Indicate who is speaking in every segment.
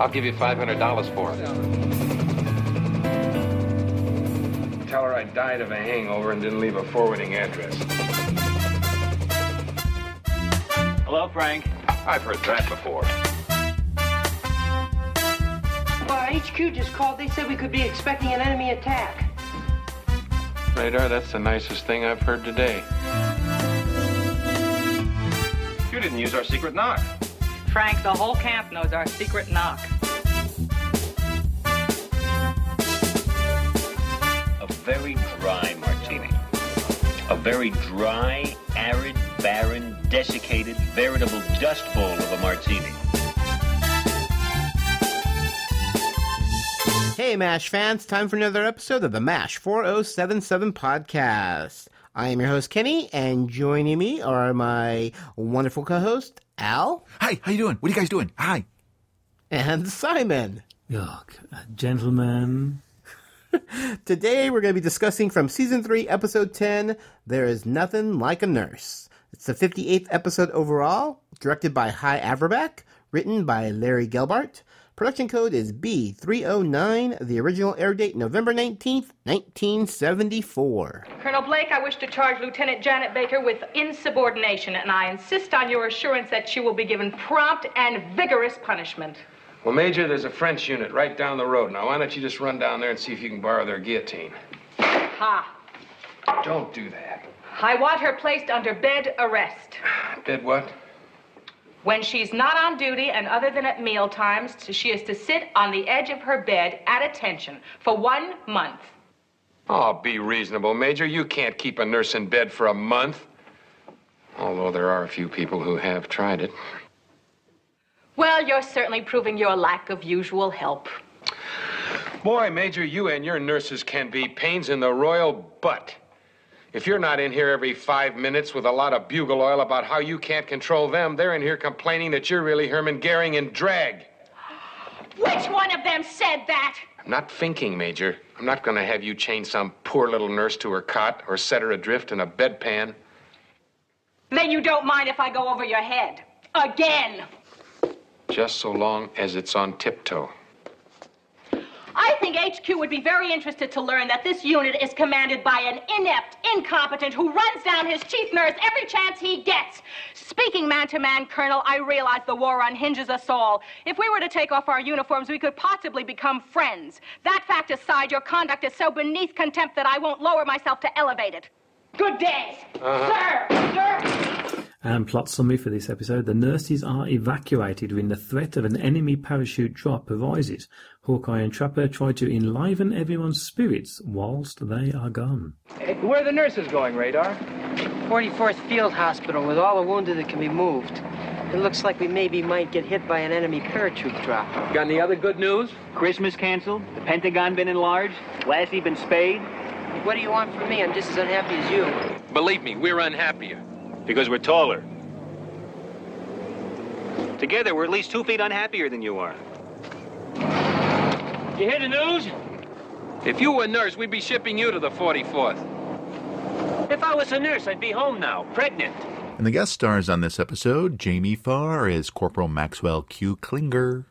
Speaker 1: I'll give you $500 for it.
Speaker 2: Tell her I died of a hangover and didn't leave a forwarding address.
Speaker 3: Hello, Frank.
Speaker 2: I've heard that before.
Speaker 4: Well, HQ just called. They said we could be expecting an enemy attack.
Speaker 1: Radar, that's the nicest thing I've heard today.
Speaker 2: You didn't use our secret knock.
Speaker 5: Frank, the whole camp knows our secret knock.
Speaker 3: A very dry martini. A very dry, arid, barren, desiccated, veritable dust bowl of a martini.
Speaker 6: Hey, MASH fans, time for another episode of the MASH 4077 podcast. I am your host, Kenny, and joining me are my wonderful co host, Al.
Speaker 7: Hi, how you doing? What are you guys doing? Hi.
Speaker 6: And Simon.
Speaker 8: Yuck, gentlemen.
Speaker 6: Today we're going to be discussing from season 3, episode 10, There Is Nothing Like a Nurse. It's the 58th episode overall, directed by Hy Averback, written by Larry Gelbart. Production code is B309, the original air date November 19th, 1974.
Speaker 5: Colonel Blake, I wish to charge Lieutenant Janet Baker with insubordination, and I insist on your assurance that she will be given prompt and vigorous punishment.
Speaker 2: Well, Major, there's a French unit right down the road. Now, why don't you just run down there and see if you can borrow their guillotine?
Speaker 5: Ha!
Speaker 2: Don't do that.
Speaker 5: I want her placed under bed arrest.
Speaker 2: Bed what?
Speaker 5: When she's not on duty and other than at meal times, she is to sit on the edge of her bed at attention for one month.
Speaker 2: Oh, be reasonable, Major. You can't keep a nurse in bed for a month. Although there are a few people who have tried it.
Speaker 5: Well, you're certainly proving your lack of usual help.
Speaker 2: Boy, Major, you and your nurses can be pains in the royal butt. If you're not in here every five minutes with a lot of bugle oil about how you can't control them, they're in here complaining that you're really Herman Goering in drag.
Speaker 5: Which one of them said that?
Speaker 2: I'm not thinking, Major. I'm not going to have you chain some poor little nurse to her cot or set her adrift in a bedpan.
Speaker 5: Then you don't mind if I go over your head. Again.
Speaker 2: Just so long as it's on tiptoe.
Speaker 5: I think HQ would be very interested to learn that this unit is commanded by an inept, incompetent who runs down his chief nurse every chance he gets. Speaking man to man, Colonel, I realize the war unhinges us all. If we were to take off our uniforms, we could possibly become friends. That fact aside, your conduct is so beneath contempt that I won't lower myself to elevate it. Good day. Uh-huh. Sir! Sir!
Speaker 8: And plot summary for this episode. The nurses are evacuated when the threat of an enemy parachute drop arises. Hawkeye and Trapper try to enliven everyone's spirits whilst they are gone.
Speaker 9: Where are the nurses going, Radar?
Speaker 4: 44th Field Hospital with all the wounded that can be moved. It looks like we maybe might get hit by an enemy parachute drop.
Speaker 9: Got any other good news? Christmas canceled? The Pentagon been enlarged? Lassie been spayed?
Speaker 4: What do you want from me? I'm just as unhappy as you.
Speaker 1: Believe me, we're unhappier.
Speaker 3: Because we're taller. Together, we're at least two feet unhappier than you are.
Speaker 9: You hear the news?
Speaker 1: If you were a nurse, we'd be shipping you to the 44th.
Speaker 9: If I was a nurse, I'd be home now, pregnant.
Speaker 7: And the guest stars on this episode, Jamie Farr as Corporal Maxwell Q. Klinger,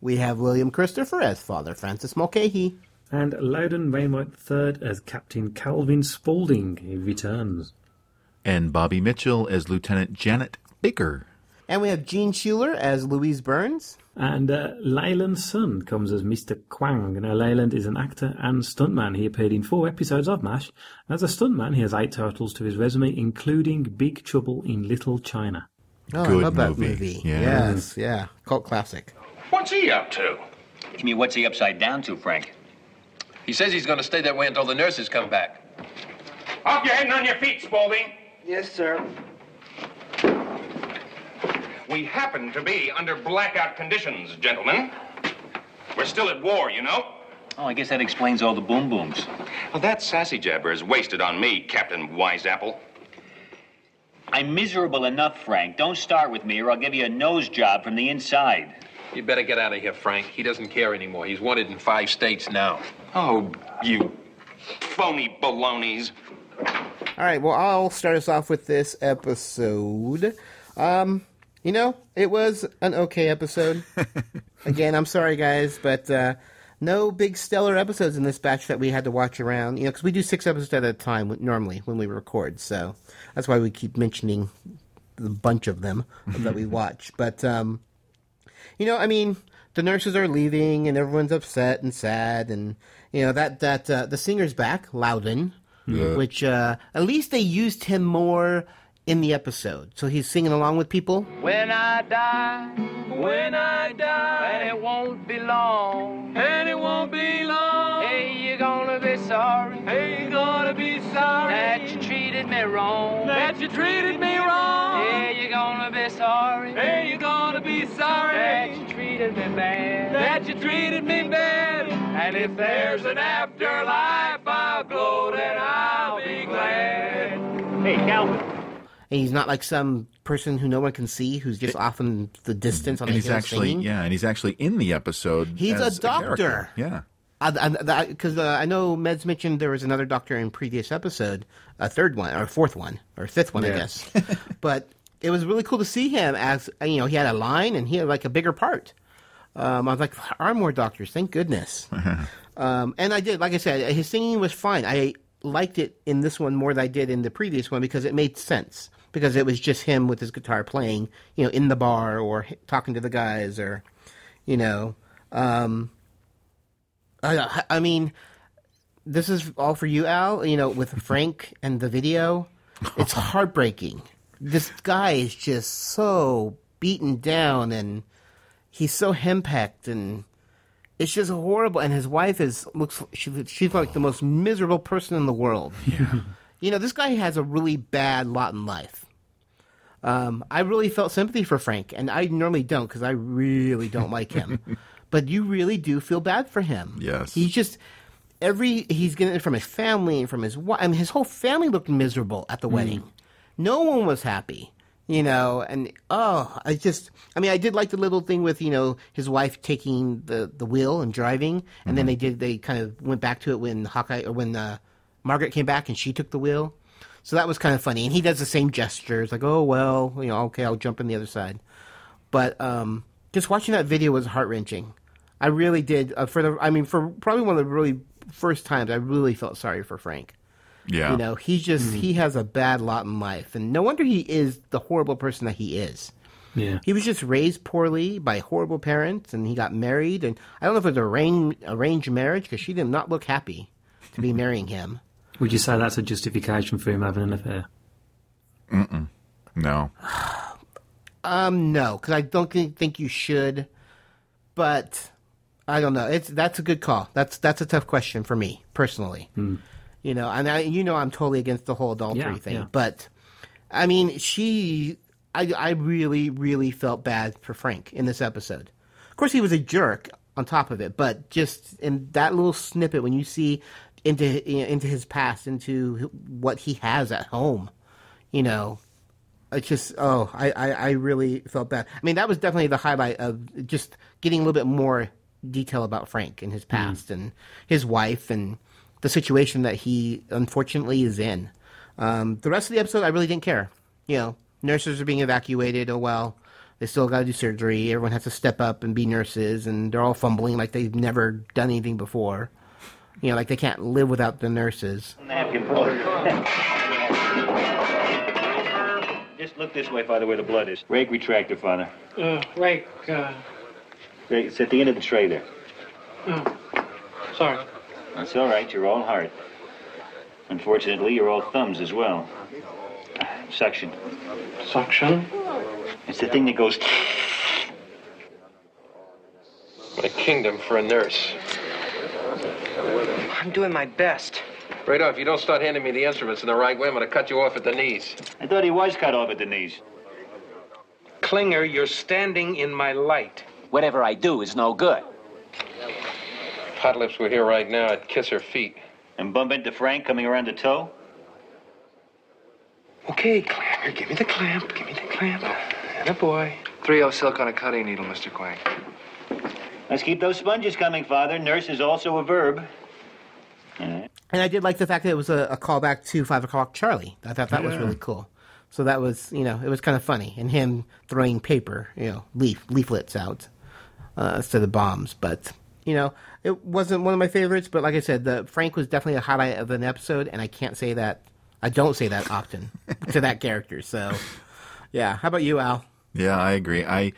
Speaker 6: We have William Christopher as Father Francis Mulcahy.
Speaker 8: And Loudon Wainwright III as Captain Calvin Spaulding. He returns.
Speaker 7: And Bobbie Mitchell as Lieutenant Janet Baker.
Speaker 6: And we have Gene Schuler as Louise Burns.
Speaker 8: And uh, Leland Sun comes as Mr. Quang. Now, Leland is an actor and stuntman. He appeared in four episodes of MASH. As a stuntman, he has eight titles to his resume, including Big Trouble in Little China.
Speaker 6: Oh,
Speaker 7: Good
Speaker 6: I love that
Speaker 7: movie.
Speaker 6: movie.
Speaker 7: Yeah.
Speaker 6: Yes, yeah. Cult classic.
Speaker 2: What's he up to?
Speaker 3: You mean, what's he upside down to, Frank?
Speaker 1: He says he's going to stay that way until the nurses come back.
Speaker 2: Off your head and on your feet, Spaulding.
Speaker 4: Yes, sir.
Speaker 2: We happen to be under blackout conditions, gentlemen. We're still at war, you know.
Speaker 3: Oh, I guess that explains all the boom booms.
Speaker 2: Well, that sassy jabber is wasted on me, Captain Wiseapple.
Speaker 3: I'm miserable enough, Frank. Don't start with me, or I'll give you a nose job from the inside.
Speaker 1: You better get out of here, Frank. He doesn't care anymore. He's wanted in five states now.
Speaker 2: Oh, you phony balonies.
Speaker 6: All right, well, I'll start us off with this episode. Um, You know, it was an okay episode. Again, I'm sorry, guys, but uh, no big stellar episodes in this batch that we had to watch around. You know, because we do six episodes at a time normally when we record, so that's why we keep mentioning the bunch of them that we watch. But um, you know, I mean, the nurses are leaving, and everyone's upset and sad, and you know that that uh, the singer's back, Loudon,
Speaker 7: Yeah.
Speaker 6: which uh, at least they used him more in the episode, so he's singing along with people.
Speaker 10: When I die, when I die, and it won't be long, and it won't be long. Hey, you're gonna be sorry. Hey, you're gonna be sorry that you treated me wrong. That you treated me wrong. Yeah, you're gonna be sorry. Hey, you're gonna be sorry that you treated me bad. That you treated me bad. And if there's an afterlife, I'll be glad.
Speaker 9: Hey, Calvin.
Speaker 6: And he's not like some person who no one can see, who's just off in the distance on
Speaker 7: and
Speaker 6: the
Speaker 7: he's actually
Speaker 6: singing.
Speaker 7: yeah, and he's actually in the episode.
Speaker 6: He's a doctor.
Speaker 7: character. yeah.
Speaker 6: Because uh, I know Meds mentioned there was another doctor in previous episode, a third one or fourth one or fifth one, I guess. but it was really cool to see him as you know he had a line and he had like a bigger part. Um, I was like, there are more doctors? Thank goodness. um, and I did, like I said, his singing was fine. I liked it in this one more than I did in the previous one because it made sense because it was just him with his guitar playing, you know, in the bar or talking to the guys or, you know. Um, I, I mean, this is all for you, Al. You know, with Frank and the video, it's heartbreaking. This guy is just so beaten down, and he's so henpecked, and it's just horrible. And his wife is looks she, she's like the most miserable person in the world. Yeah. You know, this guy has a really bad lot in life. Um, I really felt sympathy for Frank, and I normally don't because I really don't like him. but you really do feel bad for him.
Speaker 7: Yes.
Speaker 6: he's just every he's getting it from his family and from his wife. I mean, his whole family looked miserable at the wedding. No one was happy, you know. And oh, I just, I mean, I did like the little thing with you know his wife taking the the wheel and driving, and then they did they kind of went back to it when Hawkeye or when uh, Margaret came back and she took the wheel. So that was kind of funny, and he does the same gestures, like "Oh well, you know, okay, I'll jump in the other side." But um, just watching that video was heart wrenching. I really did. Uh, for the, I mean, for probably one of the really first times, I really felt sorry for Frank.
Speaker 7: Yeah.
Speaker 6: You know, he's just he has a bad lot in life, and no wonder he is the horrible person that he is.
Speaker 8: Yeah.
Speaker 6: He was just raised poorly by horrible parents, and he got married, and I don't know if it was arranged arranged marriage because she did not look happy to be marrying him.
Speaker 8: Would you say that's a justification for him having an affair?
Speaker 7: Mm-mm. No.
Speaker 6: Um, no, because I don't think, think you should. But I don't know. It's that's a good call. That's that's a tough question for me personally. You know, and I, you know, I'm totally against the whole adultery
Speaker 8: Yeah,
Speaker 6: thing.
Speaker 8: yeah.
Speaker 6: But I mean, she, I, I really, really felt bad for Frank in this episode. Of course, he was a jerk on top of it, but just in that little snippet when you see into into his past, into what he has at home, you know, it's just oh I, I, I really felt bad i mean that was definitely the highlight of just getting a little bit more detail about frank and his mm. past and his wife and the situation that he unfortunately is in um, the rest of the episode i really didn't care you know nurses are being evacuated oh well they still got to do surgery everyone has to step up and be nurses and they're all fumbling like they've never done anything before you know like they can't live without the nurses
Speaker 3: Napkin. Just look this way, Father, where the blood is. Rake retractor, Father.
Speaker 4: Uh, right, uh,
Speaker 3: Rake, it's at the end of the tray there.
Speaker 4: oh, sorry.
Speaker 3: That's all right. You're all heart. Unfortunately, you're all thumbs as well. Suction.
Speaker 4: Suction?
Speaker 3: It's the thing that goes.
Speaker 2: A kingdom for a nurse.
Speaker 4: I'm doing my best.
Speaker 2: Right off, if you don't start handing me the instruments in the right way, I'm going to cut you off at the knees.
Speaker 3: I thought he was cut off at the knees.
Speaker 2: Klinger, you're standing in my light.
Speaker 11: Whatever I do is no good.
Speaker 2: If Hot Lips were here right now, I'd kiss her feet.
Speaker 3: And bump into Frank coming around the toe?
Speaker 2: Okay, Clammer, give me the clamp. Give me the clamp. And a boy.
Speaker 12: 3-0 silk on a cutting needle, Mr. Quang.
Speaker 3: Let's keep those sponges coming, Father. Nurse is also a verb.
Speaker 6: And I did like the fact that it was a, a callback to Five O'Clock Charlie. I thought that was really cool. So that was, you know, it was kind of funny, and him throwing paper, you know, leaf leaflets out uh, instead of bombs. But you know, it wasn't one of my favorites. But like I said, the Frank was definitely a highlight of an episode, and I can't say that. I don't say that often to that character. So, yeah. How about you, Al?
Speaker 7: Yeah, I agree. I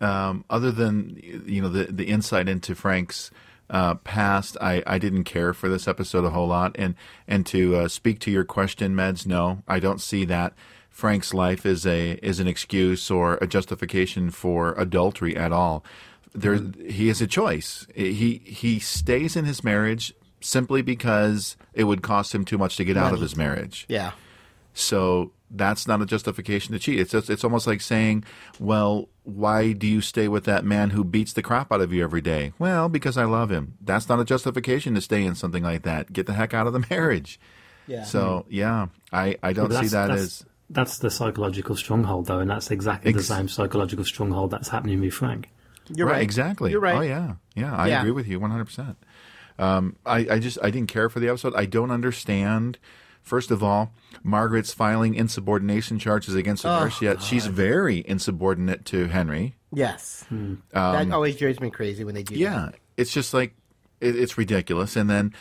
Speaker 7: um, other than you know the the insight into Frank's uh, past, I, I didn't care for this episode a whole lot. And and to uh, speak to your question, Meds, no, I don't see that Frank's life is a is an excuse or a justification for adultery at all. There, he has a choice. He he stays in his marriage simply because it would cost him too much to get out of his marriage.
Speaker 6: Yeah.
Speaker 7: So that's not a justification to cheat. It's just, it's almost like saying, well, why do you stay with that man who beats the crap out of you every day? Well, because I love him. That's not a justification to stay in something like that. Get the heck out of the marriage.
Speaker 6: Yeah.
Speaker 7: So yeah, I, I don't see that as
Speaker 8: that's the psychological stronghold, though, and that's exactly the same psychological stronghold that's happening with me, Frank.
Speaker 6: You're right.
Speaker 7: Exactly.
Speaker 6: You're right.
Speaker 7: Oh yeah, yeah. I
Speaker 6: Yeah.
Speaker 7: agree with you one hundred percent. Um, I, I just I didn't care for the episode. I don't understand. First of all, Margaret's filing insubordination charges against
Speaker 6: Oh,
Speaker 7: nurse. Yet she's very insubordinate to Henry.
Speaker 6: Yes.
Speaker 7: Um,
Speaker 6: that always drives me crazy when they do that.
Speaker 7: Yeah,
Speaker 6: that.
Speaker 7: it's just like it, it's ridiculous. And then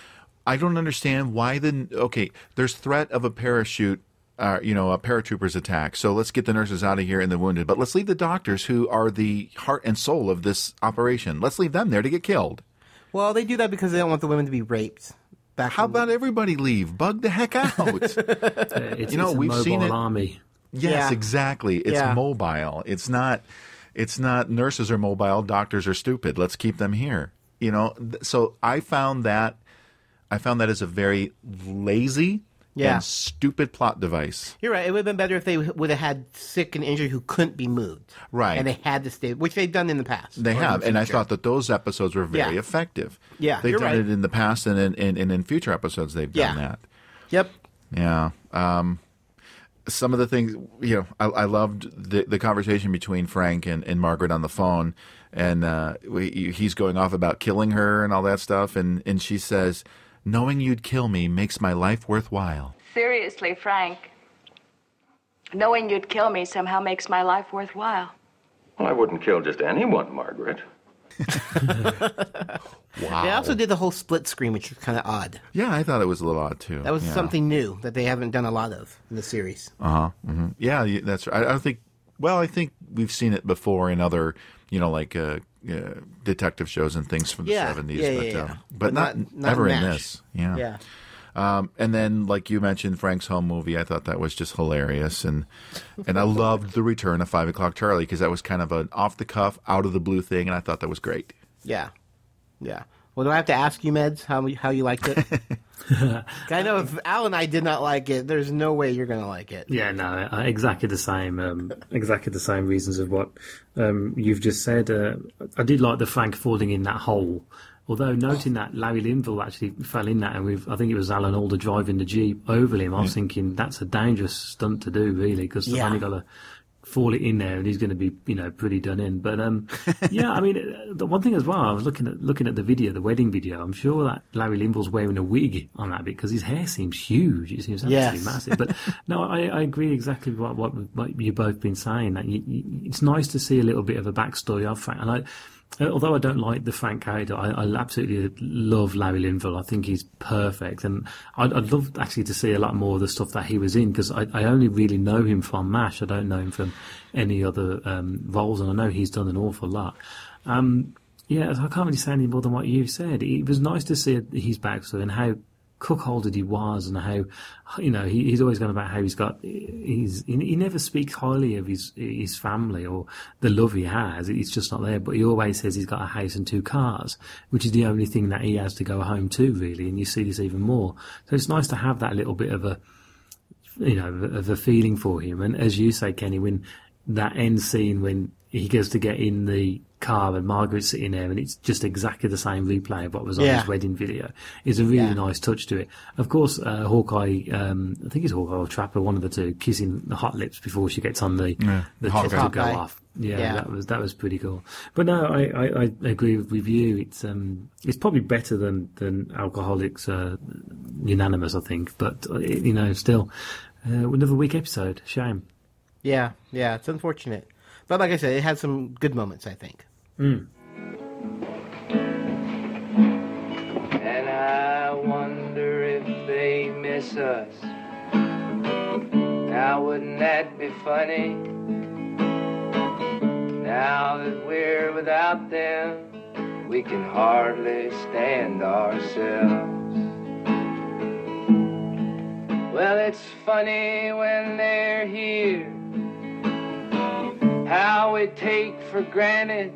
Speaker 7: I don't understand why the okay. There's threat of a parachute, uh, you know, a paratroopers attack. So let's get the nurses out of here and the wounded, but let's leave the doctors who are the heart and soul of this operation. Let's leave them there to get killed.
Speaker 6: Well, they do that because they don't want the women to be raped. Back
Speaker 7: How about everybody leave? Bug the heck out.
Speaker 8: It's,
Speaker 7: you know,
Speaker 8: it's a
Speaker 7: we've seen
Speaker 8: mobile
Speaker 7: it.
Speaker 8: army.
Speaker 7: Yes,
Speaker 6: Yeah.
Speaker 7: exactly. It's
Speaker 6: Yeah.
Speaker 7: mobile. It's not. It's not. Nurses are mobile. Doctors are stupid. Let's keep them here. You know. th- So I found that. I found that as a very lazy
Speaker 6: Yeah.
Speaker 7: and stupid plot device.
Speaker 6: You're right. It would have been better if they would have had sick and injured who couldn't be moved.
Speaker 7: Right.
Speaker 6: And they had to stay, which they've done in the past.
Speaker 7: They have,
Speaker 6: the
Speaker 7: and I thought that those episodes were very
Speaker 6: Yeah.
Speaker 7: effective.
Speaker 6: Yeah,
Speaker 7: they've
Speaker 6: you're
Speaker 7: done
Speaker 6: right.
Speaker 7: it in the past, and in, and, and in future episodes they've done
Speaker 6: Yeah.
Speaker 7: that.
Speaker 6: Yep.
Speaker 7: Yeah. Um, some of the things, you know, I, I loved the, the conversation between Frank and, and Margaret on the phone. And uh, we, he's going off about killing her and all that stuff. And, and she says, Knowing you'd kill me makes my life worthwhile.
Speaker 13: Seriously, Frank. Knowing you'd kill me somehow makes my life worthwhile.
Speaker 14: Well, I wouldn't kill just anyone, Margaret.
Speaker 7: Wow.
Speaker 6: They also did the whole split screen, which was kind of odd.
Speaker 7: Yeah, I thought it was a little odd too.
Speaker 6: That was
Speaker 7: Yeah.
Speaker 6: something new that they haven't done a lot of in the series.
Speaker 7: Uh huh. hmm Yeah, that's right. I, I don't think. Well, I think we've seen it before in other, you know, like uh, uh, detective shows and things from the
Speaker 6: Yeah,
Speaker 7: seventies.
Speaker 6: yeah,
Speaker 7: but,
Speaker 6: yeah, yeah.
Speaker 7: but,
Speaker 6: But
Speaker 7: not,
Speaker 6: not- not
Speaker 7: ever in this. Yeah.
Speaker 6: Yeah.
Speaker 7: Um, and then, like you mentioned, Frank's home movie. I thought that was just hilarious, and and I loved the return of Five O'clock Charlie because that was kind of an off the cuff, out of the blue thing, and I thought that was great.
Speaker 6: Yeah. Yeah. Well, do I have to ask you, Meds, how how you liked it? I know if Al and I did not like it, there's no way you're going to like it.
Speaker 8: Yeah, no, exactly the same. Um, exactly the same reasons of what um, you've just said. Uh, I did like the Frank falling in that hole. Although noting that Larry Linville actually fell in that, and we've, I think it was Alan Alda driving the jeep over him. I was thinking that's a dangerous stunt to do, really, because they've only got to fall it in there, and he's going to be, you know, pretty done in. But um, yeah, I mean, the one thing as well, I was looking at looking at the video, the wedding video. I'm sure that Larry Linville's wearing a wig on that because his hair seems huge. It seems absolutely
Speaker 6: Yes.
Speaker 8: massive. But no, I, I agree exactly what what, what you've both been saying. That you, you, it's nice to see a little bit of a backstory of Frank. And I, although I don't like the Frank character, I, I absolutely love Larry Linville. I think he's perfect, and I'd, I'd love actually to see a lot more of the stuff that he was in because I, I only really know him from Mash. I don't know him from any other um, roles, and I know he's done an awful lot. Um, yeah, I can't really say any more than what you've said. It was nice to see his backstory and how cuckolded he was, and how you know he, he's always going about how he's got he's he, he never speaks highly of his his family or the love he has. It's just not there. But he always says he's got a house and two cars, which is the only thing that he has to go home to, really. And you see this even more. So it's nice to have that little bit of a you know of a feeling for him. And as you say, Kenny, when that end scene when he goes to get in the car and Margaret's sitting there and it's just exactly the same replay of what was on
Speaker 6: Yeah.
Speaker 8: his wedding video. It's a really
Speaker 6: Yeah.
Speaker 8: nice touch to it. Of course, uh, Hawkeye, um, I think it's Hawkeye or Trapper, one of the two, kissing the hot lips before she gets on the,
Speaker 7: Yeah.
Speaker 8: the
Speaker 7: Hawkeye.
Speaker 8: jet to go off. Yeah,
Speaker 6: Yeah.
Speaker 8: that was that was pretty cool. But no, I, I, I agree with you. It's um it's probably better than than Alcoholics uh, Unanimous, I think. But uh, you know, still uh, another week episode. Shame.
Speaker 6: Yeah, yeah, it's unfortunate. But like I said, it had some good moments, I think.
Speaker 8: Mm.
Speaker 10: And I wonder if they miss us. Now, wouldn't that be funny? Now that we're without them, we can hardly stand ourselves. Well, it's funny when they're here. How we take for granted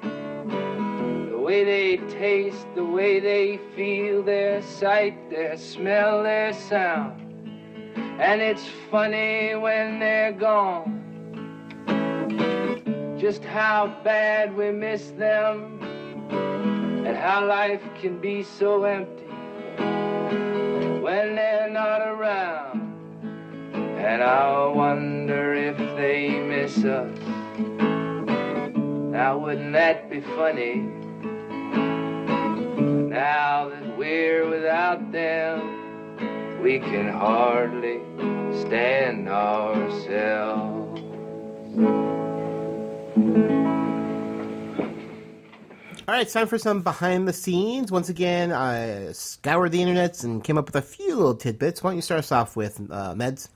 Speaker 10: the way they taste, the way they feel, their sight, their smell, their sound. And it's funny when they're gone. Just how bad we miss them, and how life can be so empty when they're not around. And I wonder if they miss us. Now, wouldn't that be funny? Now that we're without them, we can hardly stand ourselves.
Speaker 6: All right, it's time for some behind the scenes. Once again, I scoured the internets and came up with a few little tidbits. Why don't you start us off with, uh, Meds?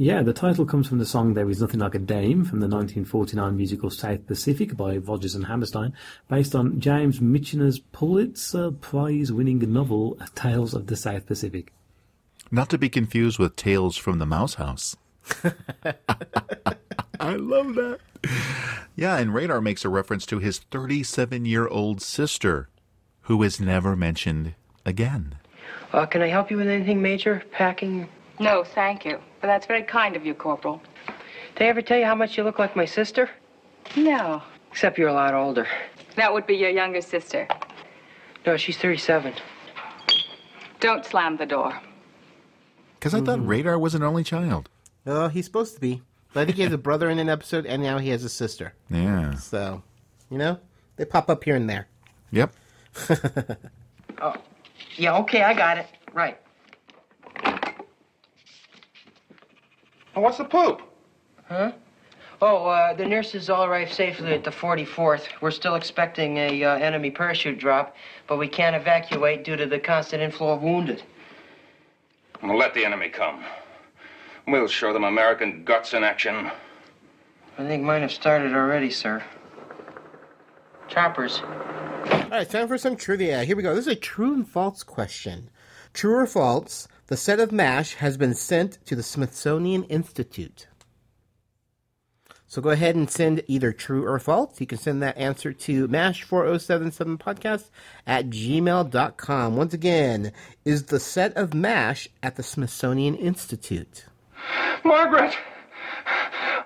Speaker 8: Yeah, the title comes from the song There Is Nothing Like a Dame from the 1949 musical South Pacific by Rodgers and Hammerstein, based on James Michener's Pulitzer Prize winning novel Tales of the South Pacific.
Speaker 7: Not to be confused with Tales from the Mouse House. I love that. Yeah, and Radar makes a reference to his 37 year old sister, who is never mentioned again.
Speaker 4: Uh, can I help you with anything, Major? Packing?
Speaker 13: No, thank you. But that's very kind of you, Corporal.
Speaker 4: Did I ever tell you how much you look like my sister?
Speaker 13: No.
Speaker 4: Except you're a lot older.
Speaker 13: That would be your younger sister.
Speaker 4: No, she's 37.
Speaker 13: Don't slam the door.
Speaker 7: Because I thought Radar was an only child.
Speaker 6: Oh, he's supposed to be. But I think he has a brother in an episode, and now he has a sister.
Speaker 7: Yeah.
Speaker 6: So, you know, they pop up here and there.
Speaker 7: Yep.
Speaker 4: Oh, yeah, okay, I got it. Right.
Speaker 14: Well, what's the poop?
Speaker 4: Huh? Oh, uh, the nurses all arrived safely at the 44th. We're still expecting a uh, enemy parachute drop, but we can't evacuate due to the constant inflow of wounded.
Speaker 14: Well, let the enemy come. We'll show them American guts in action.
Speaker 4: I think mine have started already, sir. Choppers.
Speaker 6: All right, time for some trivia. Here we go. This is a true and false question. True or false, the set of MASH has been sent to the Smithsonian Institute. So go ahead and send either true or false. You can send that answer to MASH4077podcast at gmail.com. Once again, is the set of MASH at the Smithsonian Institute?
Speaker 14: Margaret!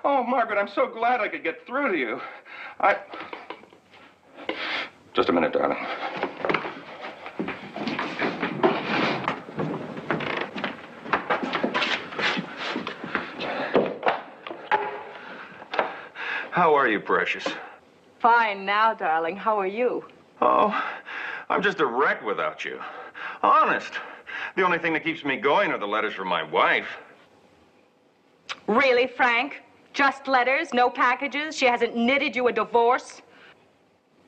Speaker 14: Oh, Margaret, I'm so glad I could get through to you. I. Just a minute, darling. How are you, precious?
Speaker 13: Fine now, darling. How are you?
Speaker 14: Oh, I'm just a wreck without you. Honest. The only thing that keeps me going are the letters from my wife.
Speaker 13: Really, Frank? Just letters, no packages? She hasn't knitted you a divorce?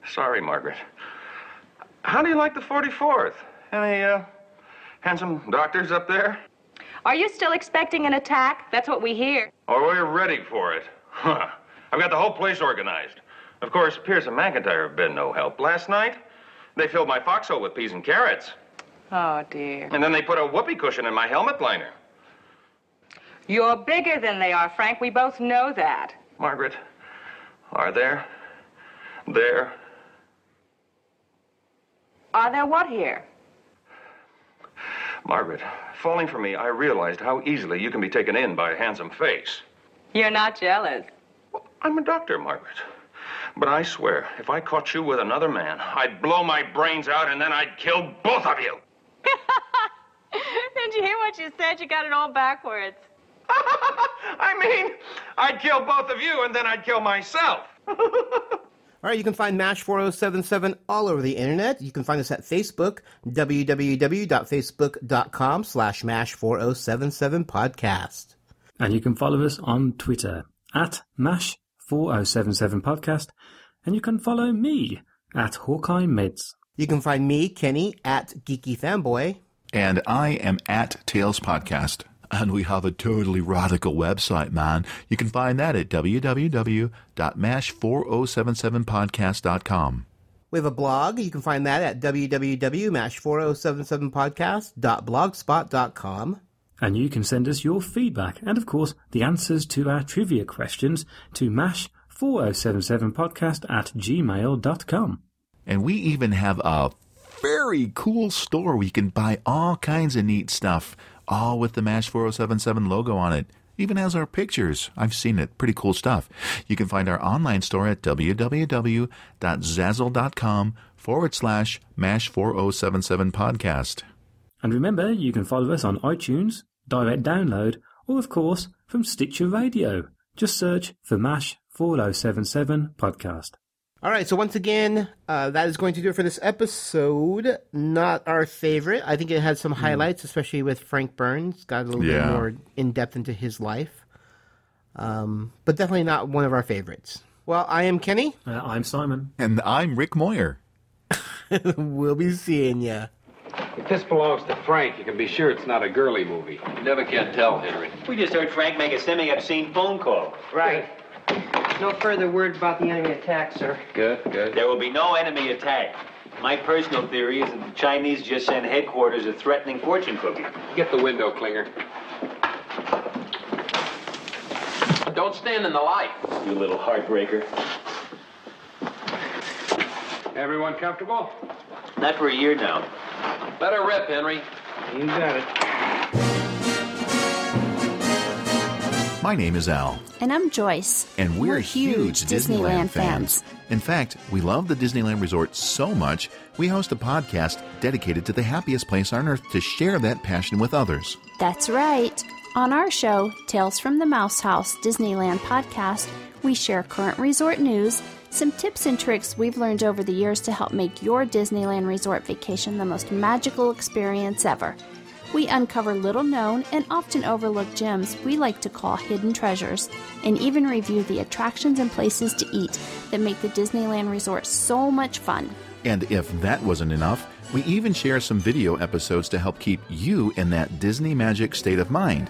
Speaker 14: Sorry, Margaret. How do you like the 44th? Any, uh, handsome doctors up there?
Speaker 13: Are you still expecting an attack? That's what we hear.
Speaker 14: Or we're ready for it. Huh. I've got the whole place organized. Of course, Pierce and McIntyre have been no help. Last night, they filled my foxhole with peas and carrots.
Speaker 13: Oh, dear.
Speaker 14: And then they put a whoopee cushion in my helmet liner.
Speaker 13: You're bigger than they are, Frank. We both know that.
Speaker 14: Margaret, are there? There?
Speaker 13: Are there what here?
Speaker 14: Margaret, falling for me, I realized how easily you can be taken in by a handsome face.
Speaker 13: You're not jealous.
Speaker 14: I'm a doctor, Margaret. But I swear, if I caught you with another man, I'd blow my brains out and then I'd kill both of you.
Speaker 13: Did you hear what you said? You got it all backwards.
Speaker 14: I mean, I'd kill both of you and then I'd kill myself.
Speaker 6: All right, you can find MASH 4077 all over the internet. You can find us at Facebook, www.facebook.com slash MASH 4077 podcast.
Speaker 8: And you can follow us on Twitter at MASH4077 Podcast, and you can follow me at Hawkeye Meds.
Speaker 6: You can find me, Kenny, at Geeky Fanboy.
Speaker 7: And I am at Tales Podcast. And we have a totally radical website, man. You can find that at www.mash4077podcast.com.
Speaker 6: We have a blog. You can find that at www.mash4077podcast.blogspot.com.
Speaker 8: And you can send us your feedback and, of course, the answers to our trivia questions to mash4077podcast at gmail.com.
Speaker 7: And we even have a very cool store where you can buy all kinds of neat stuff, all with the MASH 4077 logo on it. Even has our pictures. I've seen it. Pretty cool stuff. You can find our online store at www.zazzle.com forward slash MASH 4077 podcast.
Speaker 8: And remember, you can follow us on iTunes, direct download, or of course from Stitcher Radio. Just search for MASH 4077 podcast.
Speaker 6: All right, so once again, uh, that is going to do it for this episode. Not our favorite. I think it had some highlights, especially with Frank Burns. Got a little
Speaker 7: Yeah.
Speaker 6: bit more in depth into his life. Um, but definitely not one of our favorites. Well, I am Kenny.
Speaker 8: Uh, I'm Simon.
Speaker 7: And I'm Rick Moyer.
Speaker 6: we'll be seeing ya.
Speaker 2: If this belongs to Frank, you can be sure it's not a girly movie.
Speaker 1: You never can tell, Henry.
Speaker 3: We just heard Frank make a semi-obscene phone call.
Speaker 4: Right. No further word about the enemy attack, sir.
Speaker 3: Good, good. There will be no enemy attack. My personal theory is that the Chinese just sent headquarters a threatening fortune cookie.
Speaker 2: Get the window, Klinger.
Speaker 1: Don't stand in the light.
Speaker 3: You little heartbreaker.
Speaker 2: Everyone comfortable?
Speaker 3: Not for a year now.
Speaker 1: Let her rip, Henry.
Speaker 2: You got it.
Speaker 7: My name is Al.
Speaker 15: And I'm Joyce.
Speaker 7: And we're, huge, Disneyland,
Speaker 15: fans.
Speaker 7: In fact, we love the Disneyland Resort so much, we host a podcast dedicated to the happiest place on earth to share that passion with others.
Speaker 15: That's right. On our show, Tales from the Mouse House Disneyland podcast, we share current resort news, some tips and tricks we've learned over the years to help make your Disneyland resort vacation the most magical experience ever. We uncover little known and often overlooked gems we like to call hidden treasures, and even review the attractions and places to eat that make the Disneyland resort so much fun.
Speaker 7: And if that wasn't enough, we even share some video episodes to help keep you in that Disney magic state of mind.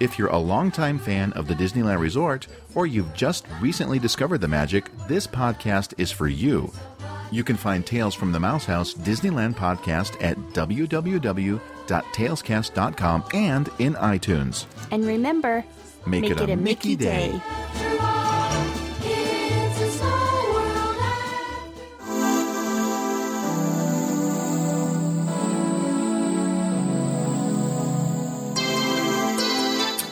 Speaker 7: If you're a longtime fan of the Disneyland Resort, or you've just recently discovered the magic, this podcast is for you. You can find Tales from the Mouse House Disneyland podcast at www.talescast.com and in iTunes.
Speaker 15: And remember,
Speaker 7: Make it a Mickey day.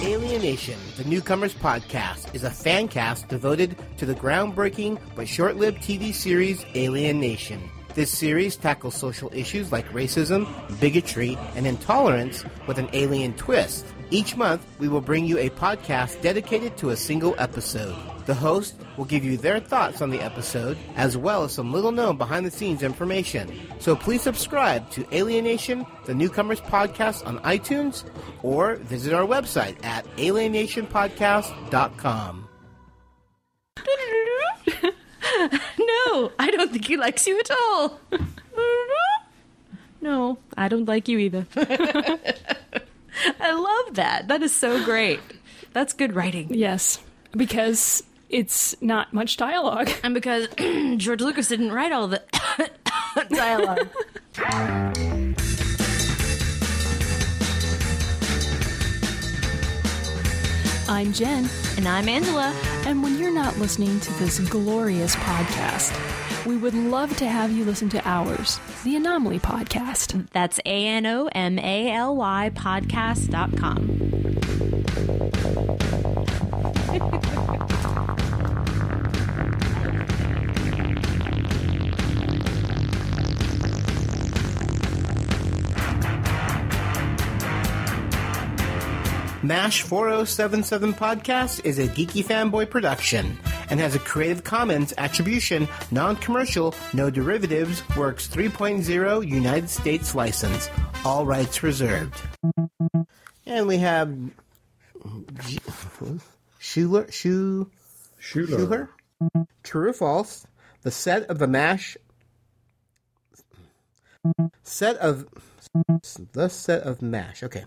Speaker 6: Alienation, the Newcomers Podcast, is a fan cast devoted to the groundbreaking but short lived TV series Alien Nation. This series tackles social issues like racism, bigotry, and intolerance with an alien twist. Each month, we will bring you a podcast dedicated to a single episode. The host will give you their thoughts on the episode, as well as some little known behind the scenes information. So please subscribe to Alienation, the Newcomers Podcast on iTunes, or visit our website at alienationpodcast.com.
Speaker 16: no, I don't think he likes you at all. no, I don't like you either. I love that. That is so great. That's good writing.
Speaker 17: Yes, because it's not much dialogue.
Speaker 16: And because George Lucas didn't write all the dialogue.
Speaker 17: I'm Jen.
Speaker 16: And I'm Angela.
Speaker 17: And when you're not listening to this glorious podcast, we would love to have you listen to ours, the Anomaly Podcast.
Speaker 16: That's A N O M A L Y podcast.com.
Speaker 6: MASH 4077 Podcast is a geeky fanboy production and has a Creative Commons Attribution, Non Commercial, No Derivatives, Works 3.0 United States license. All rights reserved. And we have. G- Schuler? Schu-
Speaker 7: Schuler.
Speaker 6: True or false? The set of the MASH. Set of. The set of MASH. Okay.